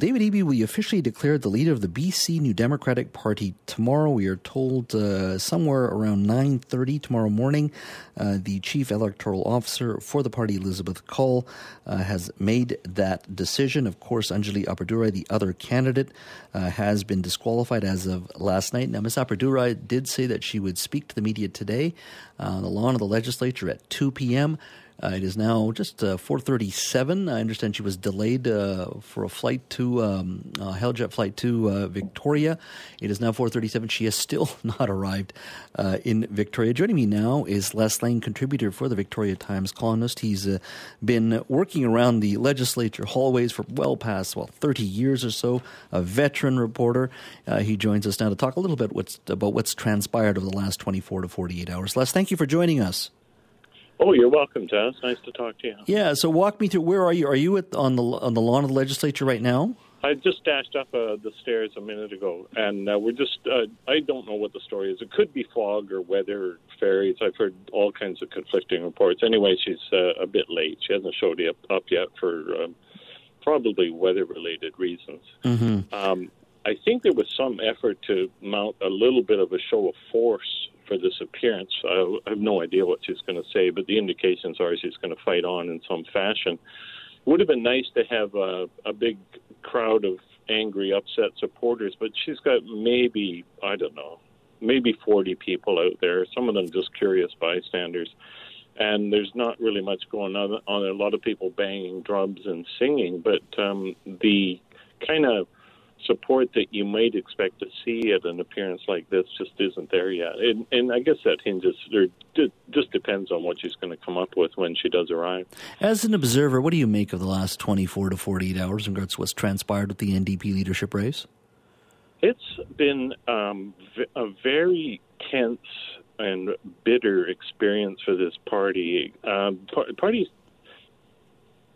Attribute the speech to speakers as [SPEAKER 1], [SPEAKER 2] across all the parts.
[SPEAKER 1] David Eby will be officially declared the leader of the BC New Democratic Party tomorrow. We are told uh, somewhere around 9.30 tomorrow morning. Uh, the chief electoral officer for the party, Elizabeth Cull, uh, has made that decision. Of course, Anjali Appadurai, the other candidate, uh, has been disqualified as of last night. Now, Ms. Appadurai did say that she would speak to the media today on the lawn of the legislature at 2 p.m. Uh, it is now just uh, 4:37. I understand she was delayed uh, for a flight to um, uh, Helijet flight to uh, Victoria. It is now 4:37. She has still not arrived uh, in Victoria. Joining me now is Les Leyne, contributor for the Victoria Times Colonist. He's been working around the legislature hallways for well past well 30 years or so. A veteran reporter. he joins us now to talk a little bit what's, about what's transpired over the last 24 to 48 hours. Les, thank you for joining us.
[SPEAKER 2] Oh, you're welcome, Taz. Nice to talk to you.
[SPEAKER 1] Yeah. So walk me through. Where are you? Are you at, on the on the lawn of the legislature right now?
[SPEAKER 2] I just dashed up uh, the stairs a minute ago, and uh, we're just. Uh, I don't know what the story is. It could be fog or weather or fairies. I've heard all kinds of conflicting reports. Anyway, she's uh, a bit late. She hasn't showed up, up yet for um, probably weather-related reasons.
[SPEAKER 1] Mm-hmm.
[SPEAKER 2] Um, I think there was some effort to mount a little bit of a show of force for this appearance. I have no idea what she's going to say, but the indications are she's going to fight on in some fashion. Would have been nice to have a, a big crowd of angry, upset supporters, but she's got maybe, I don't know, maybe 40 people out there, some of them just curious bystanders. And there's not really much going on. on a lot of people banging drums and singing, but um, the kind of support that you might expect to see at an appearance like this just isn't there yet. And, and I guess that hinges, or just depends on what she's going to come up with when she does arrive.
[SPEAKER 1] As an observer, what do you make of the last 24 to 48 hours in regards to what's transpired with the NDP leadership race?
[SPEAKER 2] It's been um, a very tense and bitter experience for this party. Um, parties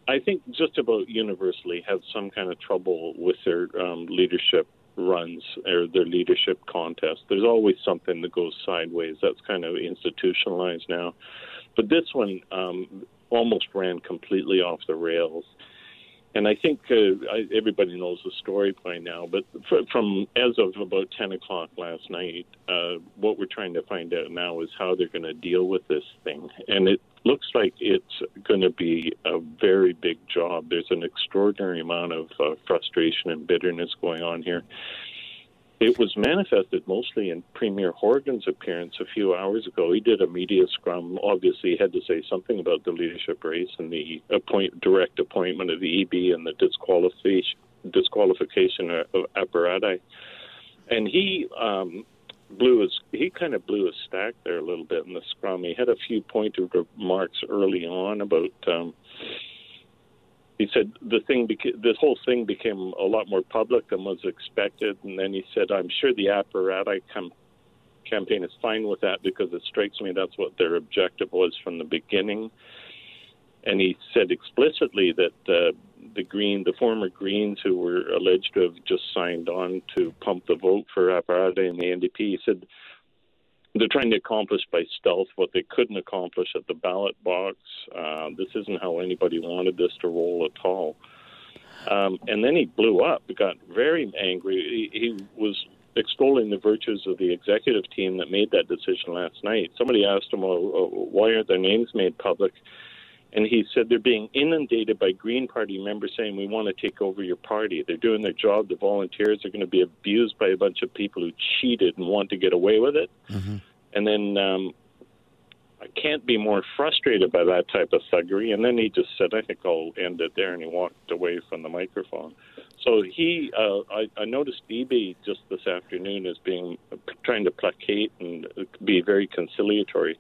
[SPEAKER 2] I think just about universally have some kind of trouble with their um, leadership runs or their leadership contests. There's always something that goes sideways. That's kind of institutionalized now. But this one um, almost ran completely off the rails. And I think uh, I, everybody knows the story by now, but f- from as of about 10 o'clock last night, uh, what we're trying to find out now is how they're going to deal with this thing. And it looks like it's going to be a very big job. There's an extraordinary amount of uh, frustration and bitterness going on here. It was manifested mostly in Premier Horgan's appearance a few hours ago. He did a media scrum. Obviously, he had to say something about the leadership race and the appoint, direct appointment of the Eby and the disqualification disqualification of Appadurai. And he um, blew his he kind of blew his stack there a little bit in the scrum. He had a few pointed remarks early on about. Um, he said the thing beca- this whole thing became a lot more public than was expected, and then he said, "I'm sure the Appadurai com- campaign is fine with that because it strikes me that's what their objective was from the beginning." And he said explicitly that uh, the Green, the former Greens who were alleged to have just signed on to pump the vote for Appadurai and the NDP, he said they're trying to accomplish by stealth what they couldn't accomplish at the ballot box. Uh, this isn't how anybody wanted this to roll at all. Um, and then he blew up, got very angry. He, he was extolling the virtues of the executive team that made that decision last night. Somebody asked him, well, why aren't their names made public? And he said they're being inundated by Green Party members saying, We want to take over your party. They're doing their job. The volunteers are going to be abused by a bunch of people who cheated and want to get away with it.
[SPEAKER 1] Mm-hmm.
[SPEAKER 2] And then um, I can't be more frustrated by that type of thuggery. And then he just said, I think I'll end it there. And he walked away from the microphone. So he, uh, I, I noticed Eby just this afternoon as being trying to placate and be very conciliatory.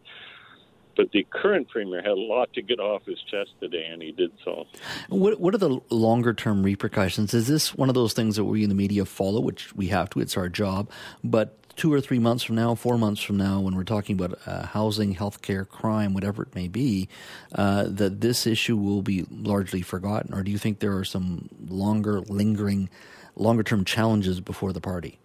[SPEAKER 2] But the current premier had a lot to get off his chest today, and he did so.
[SPEAKER 1] What What are the longer term repercussions? Is this one of those things that we in the media follow, which we have to? It's our job. But two or three months from now, four months from now, when we're talking about uh, housing, healthcare, crime, whatever it may be, uh, that this issue will be largely forgotten? Or do you think there are some longer, lingering, longer term challenges before the party?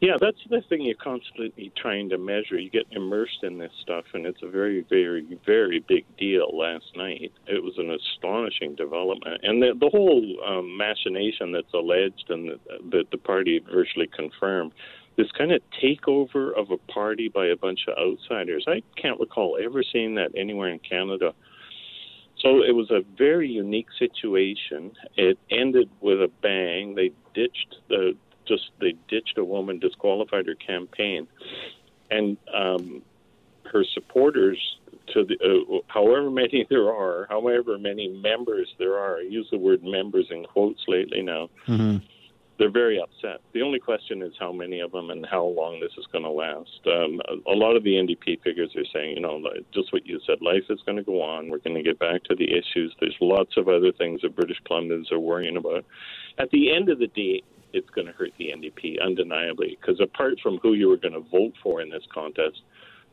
[SPEAKER 2] Yeah, that's the thing you're constantly trying to measure. You get immersed in this stuff, and it's a very, very, very big deal last night. It was an astonishing development. And the, the whole um, machination that's alleged and that the, the party virtually confirmed this kind of takeover of a party by a bunch of outsiders. I can't recall ever seeing that anywhere in Canada. So it was a very unique situation. It ended with a bang. They ditched the just they ditched a woman, disqualified her campaign, and um, her supporters to the uh, however many there are, however many members there are. I use the word members in quotes lately now. Mm-hmm. They're very upset. The only question is how many of them and how long this is going to last. Um, a, a lot of the NDP figures are saying, you know, just what you said, life is going to go on. We're going to get back to the issues. There's lots of other things that British Columbians are worrying about. At the end of the day, it's going to hurt the NDP undeniably because apart from who you were going to vote for in this contest,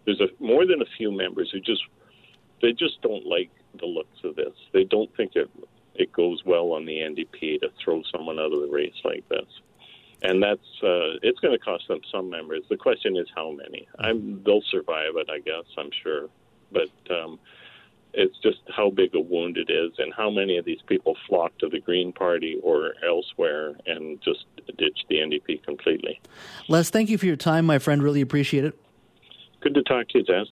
[SPEAKER 2] there's a, more than a few members who just they just don't like the looks of this. They don't think it it goes well on the NDP to throw someone out of the race like this, and that's uh, it's going to cost them some members. The question is how many. I'm, they'll survive it, I guess. I'm sure, but. Um, it's just how big a wound it is and how many of these people flock to the Green Party or elsewhere and just ditch the NDP completely.
[SPEAKER 1] Les, thank you for your time, my friend. Really appreciate it.
[SPEAKER 2] Good to talk to you, Des.